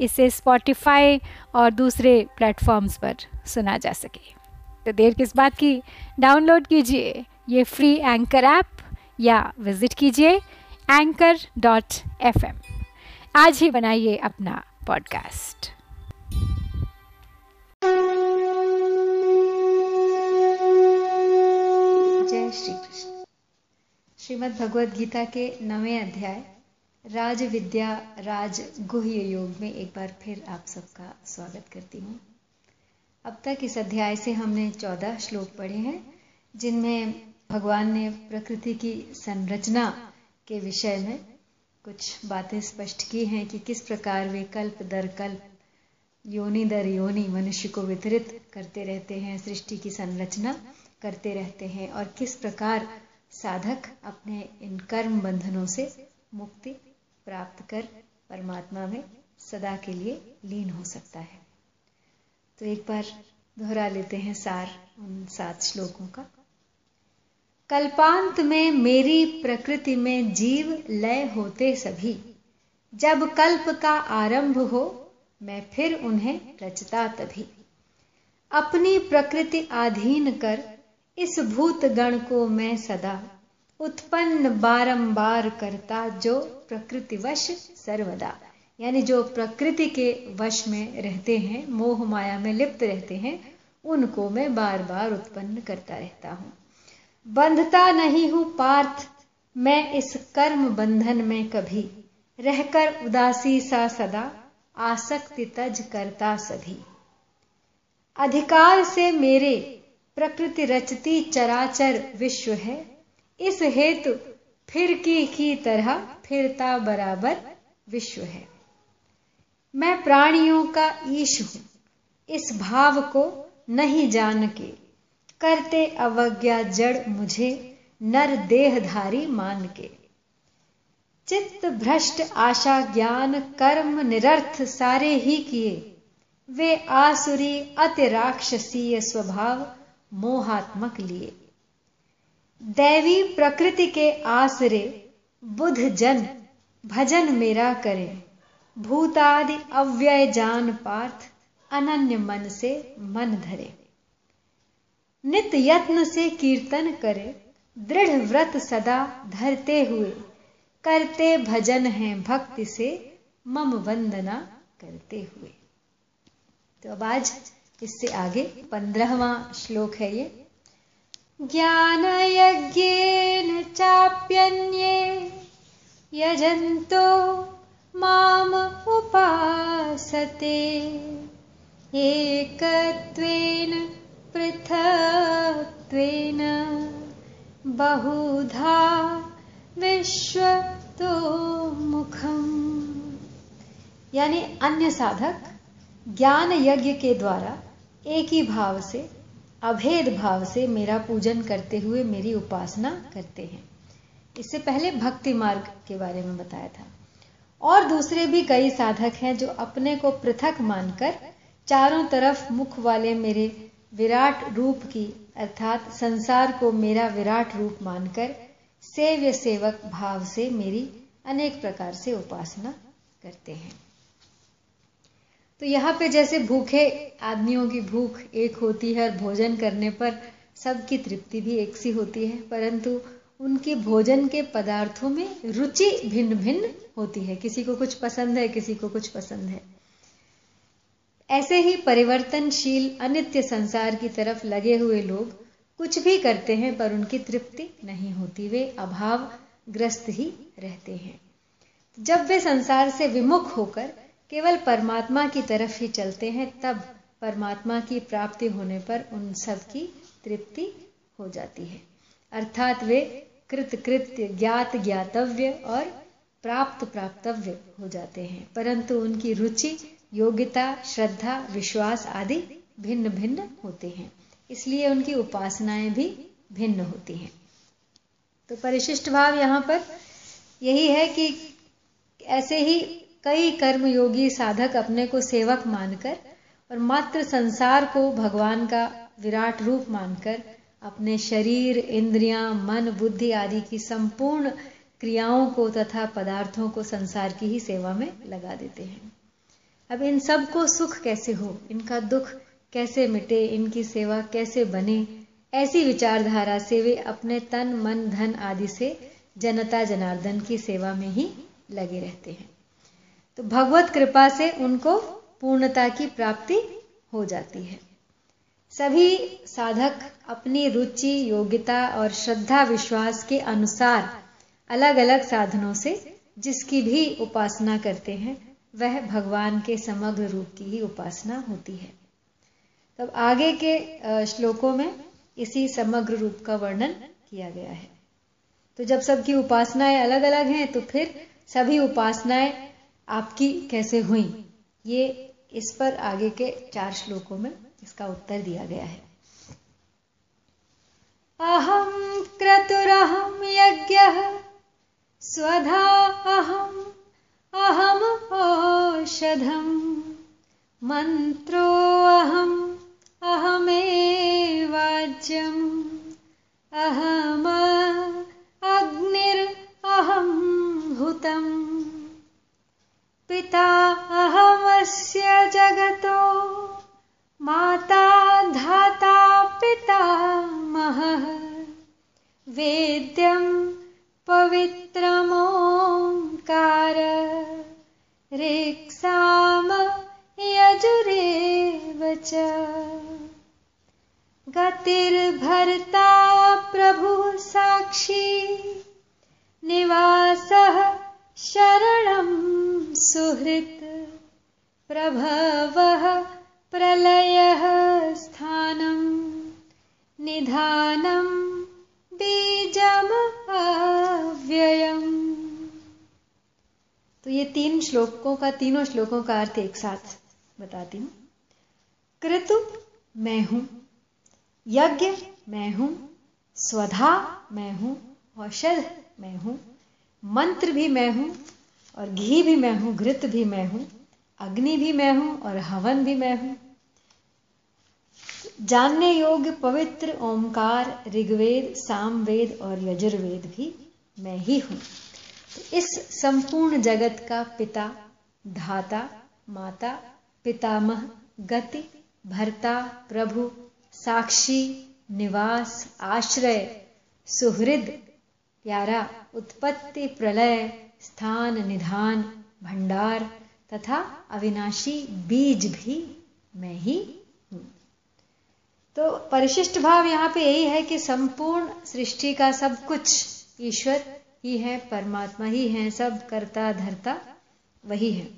इसे स्पॉटिफाई और दूसरे प्लेटफॉर्म्स पर सुना जा सके। तो देर किस बात की? डाउनलोड कीजिए ये फ्री एंकर ऐप या विज़िट कीजिए एंकर डॉट एफ़ एम आज ही बनाइए अपना पॉडकास्ट जय श्री कृष्ण। श्रीमद् भगवद गीता के नवे अध्याय राज विद्या राज गुह्य योग में एक बार फिर आप सबका स्वागत करती हूँ। अब तक इस अध्याय से हमने चौदह श्लोक पढ़े हैं, जिनमें भगवान ने प्रकृति की संरचना के विषय में कुछ बातें स्पष्ट की हैं कि किस प्रकार वे कल्प दर कल्प, योनि दर योनि, मनुष्य को वितरित करते रहते हैं, सृष्टि की संरचना करते रहते हैं और किस प्रकार साधक अपने इन कर्म बंधनों से मुक्ति प्राप्त कर परमात्मा में सदा के लिए लीन हो सकता है। तो एक बार दोहरा लेते हैं सार उन सात श्लोकों का। कल्पांत में मेरी प्रकृति में जीव लय होते सभी, जब कल्प का आरंभ हो, मैं फिर उन्हें रचता तभी। अपनी प्रकृति आधीन कर, इस भूत गण को मैं सदा उत्पन्न बारंबार करता जो प्रकृतिवश सर्वदा। यानी जो प्रकृति के वश में रहते हैं, मोह माया में लिप्त रहते हैं, उनको मैं बार बार उत्पन्न करता रहता हूँ। बंधता नहीं हूँ पार्थ, मैं इस कर्म बंधन में कभी। रहकर उदासी सा सदा, आसक्ति तज करता सभी। अधिकार से मेरे प्रकृति रचती चराचर विश्व है, इस हेतु फिर की की तरह फिरता बराबर विश्व है। मैं प्राणियों का ईश हूँ। इस भाव को नहीं जान के करते अवज्ञा जड़ मुझे नर देहधारी मान के चित्त भ्रष्ट आशा ज्ञान कर्म निरर्थ सारे ही किए। वे आसुरी अति राक्षसीय स्वभाव मोहात्मक लिए। दैवी प्रकृति के आसरे बुध जन, भजन मेरा करे। भूतादि अव्यय जान पार्थ, अनन्य मन से मन धरे। नित यत्न से कीर्तन करे, दृढ़ व्रत सदा धरते हुए। करते भजन हैं भक्ति से, मम वंदना करते हुए। तो अब आज इससे आगे पंद्रहवा श्लोक है ये। ज्ञान यज्ञ चाप्यन्ये यजंतो माम उपासते। एकत्वेन पृथक्त्वेन बहुधा विश्व तो मुखम यानी अन्य साधक ज्ञान यज्ञ के द्वारा एक ही भाव से अभेद भाव से मेरा पूजन करते हुए मेरी उपासना करते हैं। इससे पहले भक्ति मार्ग के बारे में बताया था। और दूसरे भी कई साधक हैं जो अपने को पृथक मानकर चारों तरफ़ मुख वाले मेरे विराट रूप की, अर्थात संसार को मेरा विराट रूप मानकर सेव्य सेवक भाव से मेरी अनेक प्रकार से उपासना करते हैं। तो यहाँ पे जैसे भूखे आदमियों की भूख एक होती है और भोजन करने पर सबकी तृप्ति भी एक सी होती है, परंतु उनके भोजन के पदार्थों में रुचि भिन्न भिन्न होती है। किसी को कुछ पसंद है, किसी को कुछ पसंद है। ऐसे ही परिवर्तनशील, अनित्य संसार की तरफ़ लगे हुए लोग कुछ भी करते हैं पर उनकी तृप्ति नहीं होती, वे अभाव ग्रस्त ही रहते हैं। जब वे संसार से विमुख होकर केवल परमात्मा की तरफ़ ही चलते हैं, तब परमात्मा की प्राप्ति होने पर उन सब की तृप्ति हो जाती है। अर्थात वे कृत कृत्य, ज्ञात ज्ञातव्य और प्राप्त प्राप्तव्य हो जाते हैं। परंतु उनकी रुचि, योग्यता, श्रद्धा, विश्वास आदि भिन्न भिन्न होते हैं। इसलिए उनकी उपासनाएँ भी भिन्न होती हैं। तो परिशिष्ट भाव यहाँ पर यही है कि ऐसे ही कई कर्मयोगी साधक अपने को सेवक मानकर और मात्र संसार को भगवान का विराट रूप मानकर अपने शरीर, इंद्रियाँ, मन, बुद्धि आदि की संपूर्ण क्रियाओं को तथा पदार्थों को संसार की ही सेवा में लगा देते हैं। अब इन सबको सुख कैसे हो? इनका दुख कैसे मिटे? इनकी सेवा कैसे बने? ऐसी विचारधारा से वे अपने तन, मन, धन आदि से जनता, जनार्दन की सेवा में ही लगे रहते हैं। तो भगवत कृपा से उनको पूर्णता की प्राप्ति हो जाती है। सभी साधक अपनी रुचि, योग्यता और श्रद्धा, विश्वास के अनुसार अलग अलग साधनों से जिसकी भी उपासना करते हैं, वह भगवान के समग्र रूप की ही उपासना होती है। तब आगे के श्लोकों में इसी समग्र रूप का वर्णन किया गया है। तो जब सबकी उपासनाएँ अलग अलग हैं तो फिर सभी उपासनाएँ आपकी कैसे हुई? ये इस पर आगे के चार श्लोकों में इसका उत्तर दिया गया है। अहम क्रतुरहम यज्ञ, स्वधा अहम अहम औषधम मन्त्रोऽहम् अहमेवाज्यम् अहम अग्निर्अहं हुतम्। पिता अहमस्य जगतो। माता धाता पितामहः। वेद्यं पवित्रमोङ्कार। ऋक्साम यजुरेव च। गतिर्भर्ता प्रभुः साक्षी। निवासः शरणं सुहृत् प्रभवः प्रलयः स्थानं निधानं बीजम् अव्ययम् तो ये तीन श्लोकों का, तीनों श्लोकों का अर्थ एक साथ बताती हूँ। कृतु मैं हूँ, यज्ञ मैं हूँ, स्वधा मैं हूँ, औषध मैं हूँ मंत्र भी मैं हूँ, और घी भी मैं हूँ, घृत भी मैं हूँ, अग्नि भी मैं हूँ, और हवन भी मैं हूँ। जानने योग्य पवित्र ओंकार, ऋग्वेद, सामवेद और यजुर्वेद भी मैं ही हूँ। तो इस संपूर्ण जगत का पिता, धाता, माता, पितामह, गति, भरता, प्रभु, साक्षी, निवास, आश्रय, सुहृद प्यारा, उत्पत्ति, प्रलय, स्थान, निधान, भंडार तथा अविनाशी बीज भी मैं ही हूँ। तो परिशिष्ट भाव यहाँ पे यही है कि संपूर्ण सृष्टि का सब कुछ ईश्वर ही है, परमात्मा ही है, सब करता, धरता वही है।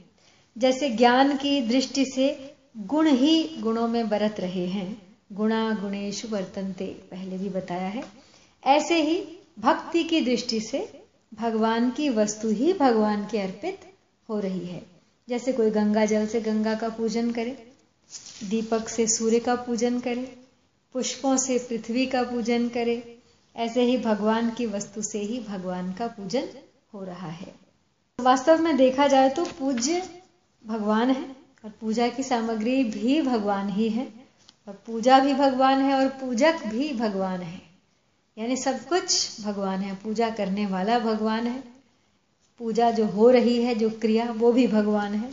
जैसे ज्ञान की दृष्टि से गुण ही गुणों में बरत रहे हैं, गुणा गुणेश वर्तनते, पहले भी बताया है। ऐसे ही भक्ति की दृष्टि से भगवान की वस्तु ही भगवान के अर्पित हो रही है। जैसे कोई गंगा जल से गंगा का पूजन करे, दीपक से सूर्य का पूजन करे, पुष्पों से पृथ्वी का पूजन करे, ऐसे ही भगवान की वस्तु से ही भगवान का पूजन हो रहा है। वास्तव में देखा जाए तो पूज्य भगवान है और पूजा की सामग्री भी भगवान ही है। और पूजा भी भगवान है और पूजक भी भगवान है। यानी सब कुछ भगवान है, पूजा करने वाला भगवान है। पूजा जो हो रही है, जो क्रिया, वो भी भगवान है।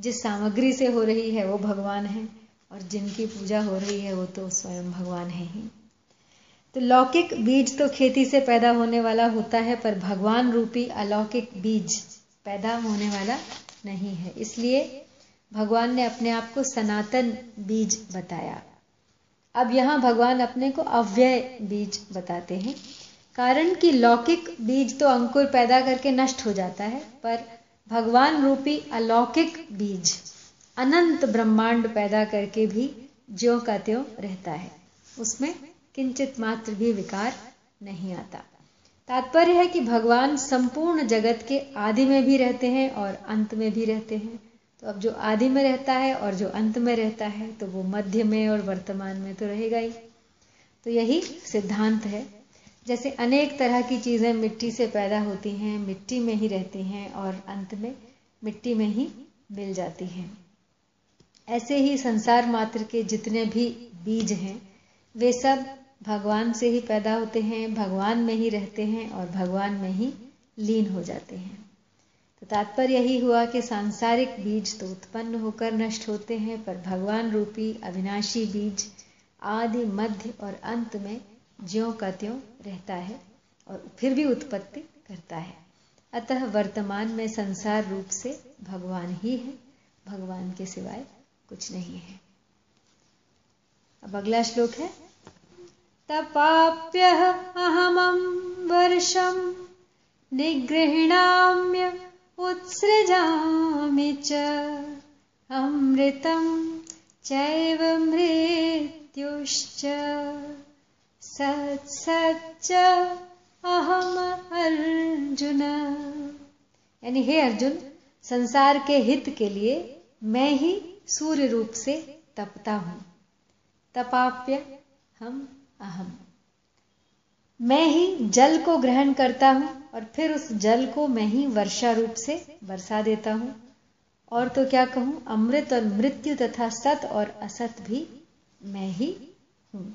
जिस सामग्री से हो रही है, वो भगवान है। और जिनकी पूजा हो रही है, वो तो स्वयं भगवान है ही। तो लौकिक बीज तो खेती से पैदा होने वाला होता है, पर भगवान रूपी अलौकिक बीज पैदा होने वाला नहीं है। इसलिए भगवान ने अपने आप को सनातन बीज बताया। अब यहाँ भगवान अपने को अव्यय बीज बताते हैं। कारण कि लौकिक बीज तो अंकुर पैदा करके नष्ट हो जाता है, पर भगवान रूपी अलौकिक बीज अनंत ब्रह्मांड पैदा करके भी ज्यो का त्यों रहता है। उसमें किंचित मात्र भी विकार नहीं आता। तात्पर्य है कि भगवान संपूर्ण जगत के आदि में भी रहते हैं और अंत में भी रहते हैं। तो अब जो आदि में रहता है और जो अंत में रहता है तो वो मध्य में और वर्तमान में तो रहेगा ही। तो यही सिद्धांत है। जैसे अनेक तरह की चीज़ें मिट्टी से पैदा होती हैं, मिट्टी में ही रहती हैं और अंत में मिट्टी में ही मिल जाती हैं। ऐसे ही संसार मात्र के जितने भी बीज हैं, वे सब भगवान से ही पैदा होते हैं, भगवान में ही रहते हैं और भगवान में ही लीन हो जाते हैं। तो तात्पर्य यही हुआ कि सांसारिक बीज तो उत्पन्न होकर नष्ट होते हैं, पर भगवान रूपी अविनाशी बीज आदि मध्य और अंत में ज्यों का त्यों रहता है और फिर भी उत्पत्ति करता है। अतः वर्तमान में संसार रूप से भगवान ही है, भगवान के सिवाय कुछ नहीं है। अब अगला श्लोक है। तपाप्य अहमं वर्षम निगृहणाम्य उत्सृजामि च अमृतं चैव मृत्युश्च। सत्सच्च अहम अर्जुन। यानी हे अर्जुन, संसार के हित के लिए मैं ही सूर्य रूप से तपता हूँ। तपाप्य हम अहम। मैं ही जल को ग्रहण करता हूँ और फिर उस जल को मैं ही वर्षा रूप से बरसा देता हूँ। और तो क्या कहूँ, अमृत और मृत्यु तथा सत और असत भी मैं ही हूँ।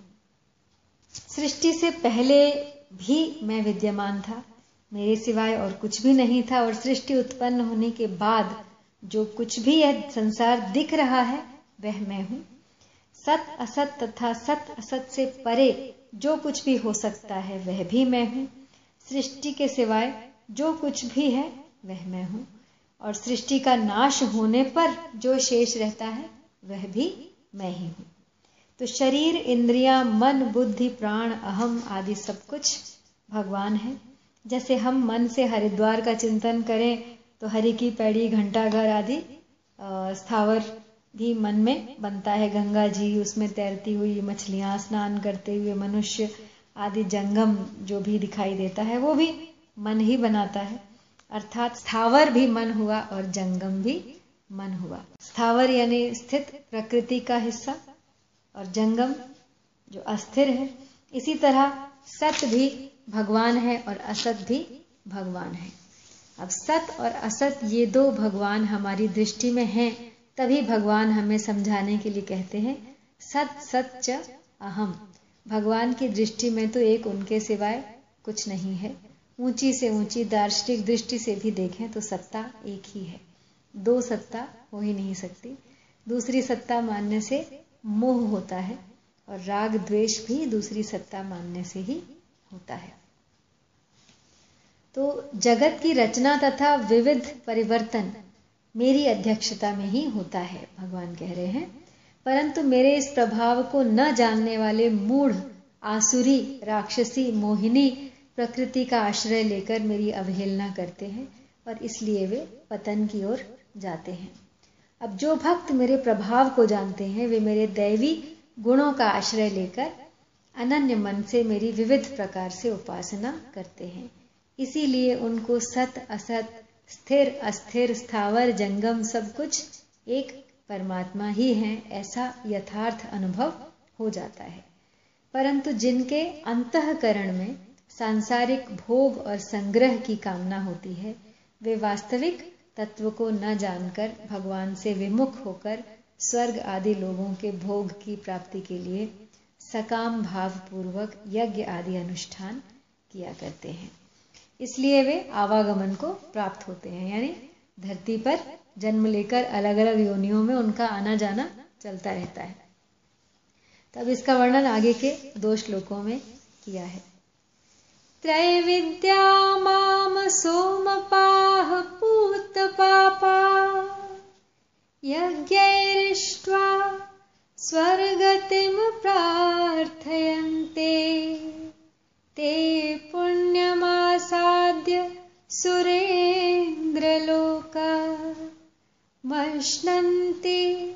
सृष्टि से पहले भी मैं विद्यमान था। मेरे सिवाय और कुछ भी नहीं था और सृष्टि उत्पन्न होने के बाद जो कुछ भी यह संसार दिख रहा है, वह मैं हूँ। सत असत तथा सत असत से परे जो कुछ भी हो सकता है, वह भी मैं हूँ। सृष्टि के सिवाय जो कुछ भी है, वह मैं हूँ। और सृष्टि का नाश होने पर जो शेष रहता है, वह भी मैं ही हूँ। तो शरीर, इंद्रियाँ, मन, बुद्धि, प्राण, अहम आदि सब कुछ भगवान है। जैसे हम मन से हरिद्वार का चिंतन करें तो हरि की पैड़ी घंटा घर आदि स्थावर भी मन में बनता है। गंगा जी उसमें तैरती हुई मछलियाँ, स्नान करते हुए मनुष्य आदि जंगम जो भी दिखाई देता है, वो भी मन ही बनाता है। अर्थात स्थावर भी मन हुआ और जंगम भी मन हुआ। स्थावर यानी स्थित प्रकृति का हिस्सा और जंगम जो अस्थिर है। इसी तरह सत भी भगवान है और असत भी भगवान है। अब सत और असत ये दो भगवान हमारी दृष्टि में हैं। तभी भगवान हमें समझाने के लिए कहते हैं, सत सच अहम। भगवान की दृष्टि में तो एक उनके सिवाय कुछ नहीं है। ऊँची से ऊँची, दार्शनिक दृष्टि से भी देखें तो सत्ता एक ही है। दो सत्ता हो ही नहीं सकती। दूसरी सत्ता मानने से मोह होता है और राग द्वेष भी दूसरी सत्ता मानने से ही होता है। तो जगत की रचना तथा विविध परिवर्तन मेरी अध्यक्षता में ही होता है, भगवान कह रहे हैं। परंतु मेरे इस प्रभाव को न जानने वाले मूढ़, आसुरी, राक्षसी, मोहिनी प्रकृति का आश्रय लेकर मेरी अवहेलना करते हैं और इसलिए वे पतन की ओर जाते हैं। अब जो भक्त मेरे प्रभाव को जानते हैं, वे मेरे दैवी गुणों का आश्रय लेकर अनन्य मन से मेरी विविध प्रकार से उपासना करते हैं। इसीलिए उनको सत, असत स्थिर, अस्थिर, स्थावर, जंगम, सब कुछ एक परमात्मा ही है, ऐसा यथार्थ अनुभव हो जाता है। परंतु जिनके अंतकरण में सांसारिक भोग और संग्रह की कामना होती है, वे वास्तविक तत्व को न जानकर भगवान से विमुख होकर स्वर्ग आदि लोगों के भोग की प्राप्ति के लिए सकाम भाव पूर्वक यज्ञ आदि अनुष्ठान किया करते हैं। इसलिए वे आवागमन को प्राप्त होते हैं, यानी धरती पर जन्म लेकर अलग अलग योनियों में उनका आना जाना चलता रहता है। तब इसका वर्णन आगे के दो श्लोकों में किया है। त्रैविद्या माम सोम पाह पूत पापा, यज्ञैरिष्ट्वा स्वर्गतिम प्रार्थयन्ते। ते पुण्यमासाद्य सुरेन्द्रलोका मश्नन्ति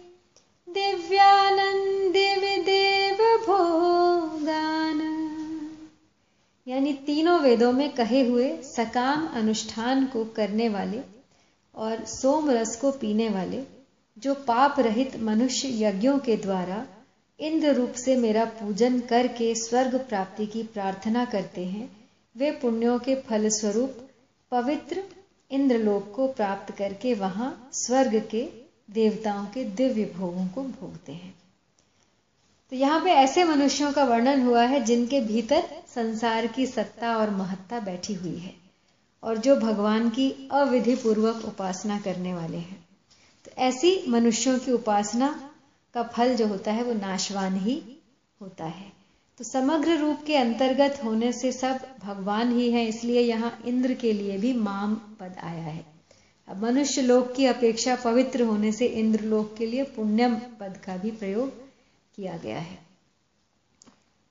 दिव्यानन्दिविदेव भोगान यानी तीनों वेदों में कहे हुए सकाम अनुष्ठान को करने वाले और सोम रस को पीने वाले, जो पाप रहित मनुष्य यज्ञों के द्वारा इंद्र रूप से मेरा पूजन करके स्वर्ग प्राप्ति की प्रार्थना करते हैं, वे पुण्यों के फल स्वरूप पवित्र इंद्रलोक को प्राप्त करके वहाँ स्वर्ग के देवताओं के दिव्य भोगों को भोगते हैं। तो यहाँ पे ऐसे मनुष्यों का वर्णन हुआ है जिनके भीतर संसार की सत्ता और महत्ता बैठी हुई है और जो भगवान की अविधि पूर्वक उपासना करने वाले हैं। तो ऐसी मनुष्यों की उपासना का फल जो होता है वो नाशवान ही होता है। तो समग्र रूप के अंतर्गत होने से सब भगवान ही है, इसलिए यहाँ इंद्र के लिए भी माम पद आया है। अब मनुष्य लोक की अपेक्षा पवित्र होने से इंद्र लोक के लिए पुण्यम पद का भी प्रयोग किया गया है।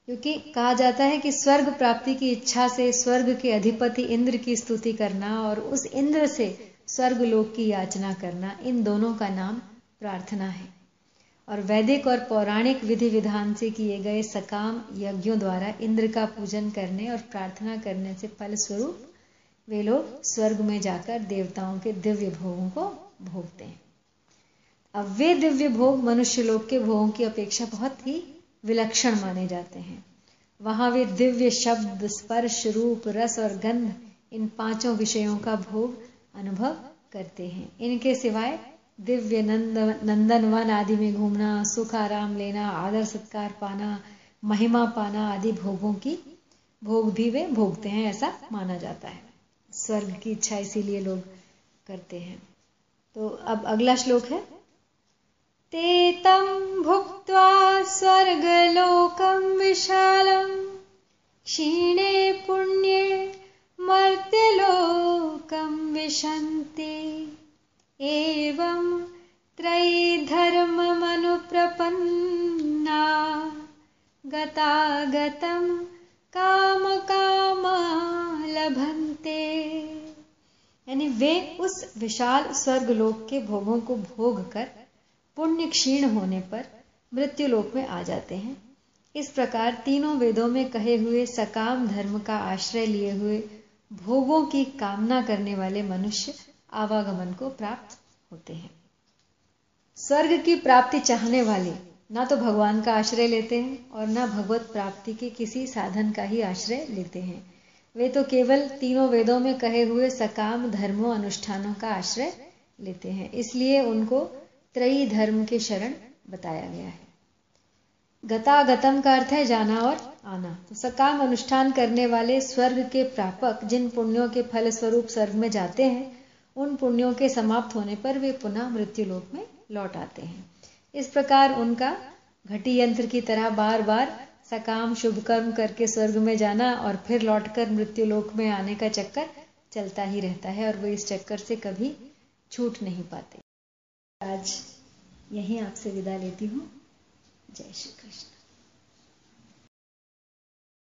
क्योंकि कहा जाता है कि स्वर्ग प्राप्ति की इच्छा से स्वर्ग के अधिपति इंद्र की स्तुति करना और उस इंद्र से स्वर्ग लोक की याचना करना, इन दोनों का नाम प्रार्थना है। और वैदिक और पौराणिक विधि विधान से किए गए सकाम यज्ञों द्वारा इंद्र का पूजन करने और प्रार्थना करने से फल स्वरूप वे लोग स्वर्ग में जाकर देवताओं के दिव्य भोगों को भोगते हैं। अब वे दिव्य भोग मनुष्य लोक के भोगों की अपेक्षा बहुत ही विलक्षण माने जाते हैं। वहाँ वे दिव्य शब्द, स्पर्श, रूप, रस और गंध इन पाँचों विषयों का भोग अनुभव करते हैं। इनके सिवाय दिव्य नंद नंदन वन आदि में घूमना सुख आराम लेना, आदर सत्कार पाना, महिमा पाना आदि भोगों की भोग भी वे भोगते हैं, ऐसा माना जाता है। स्वर्ग की इच्छा इसीलिए लोग करते हैं। तो अब अगला श्लोक है। ते तम भुक्त्वा स्वर्गलोकम विशालम क्षीणे पुण्ये मर्त्यलोकम विशन्ति। एवं त्रैधर्ममनुप्रपन्ना गतागतं कामकामा लभन्ते। यानी वे उस विशाल स्वर्गलोक के भोगों को भोग कर पुण्य क्षीण होने पर मृत्युलोक में आ जाते हैं। इस प्रकार तीनों वेदों में कहे हुए सकाम धर्म का आश्रय लिए हुए भोगों की कामना करने वाले मनुष्य आवागमन को प्राप्त होते हैं। स्वर्ग की प्राप्ति चाहने वाले ना तो भगवान का आश्रय लेते हैं और ना भगवत प्राप्ति के किसी साधन का ही आश्रय लेते हैं। वे तो केवल तीनों वेदों में कहे हुए सकाम धर्मों अनुष्ठानों का आश्रय लेते हैं। इसलिए उनको त्रयी धर्म के शरण बताया गया है। गतागतम का अर्थ है जाना और आना। तो सकाम अनुष्ठान करने वाले स्वर्ग के प्रापक जिन पुण्यों के फल स्वरूप स्वर्ग में जाते हैं उन पुण्यों के समाप्त होने पर वे पुनः मृत्यु लोक में लौट आते हैं। इस प्रकार उनका घटी यंत्र की तरह बार बार सकाम शुभ कर्म करके स्वर्ग में जाना और फिर लौटकर मृत्यु लोक में आने का चक्कर चलता ही रहता है और वो इस चक्कर से कभी छूट नहीं पाते। आज यहीं आपसे विदा लेती हूँ। जय श्री कृष्ण।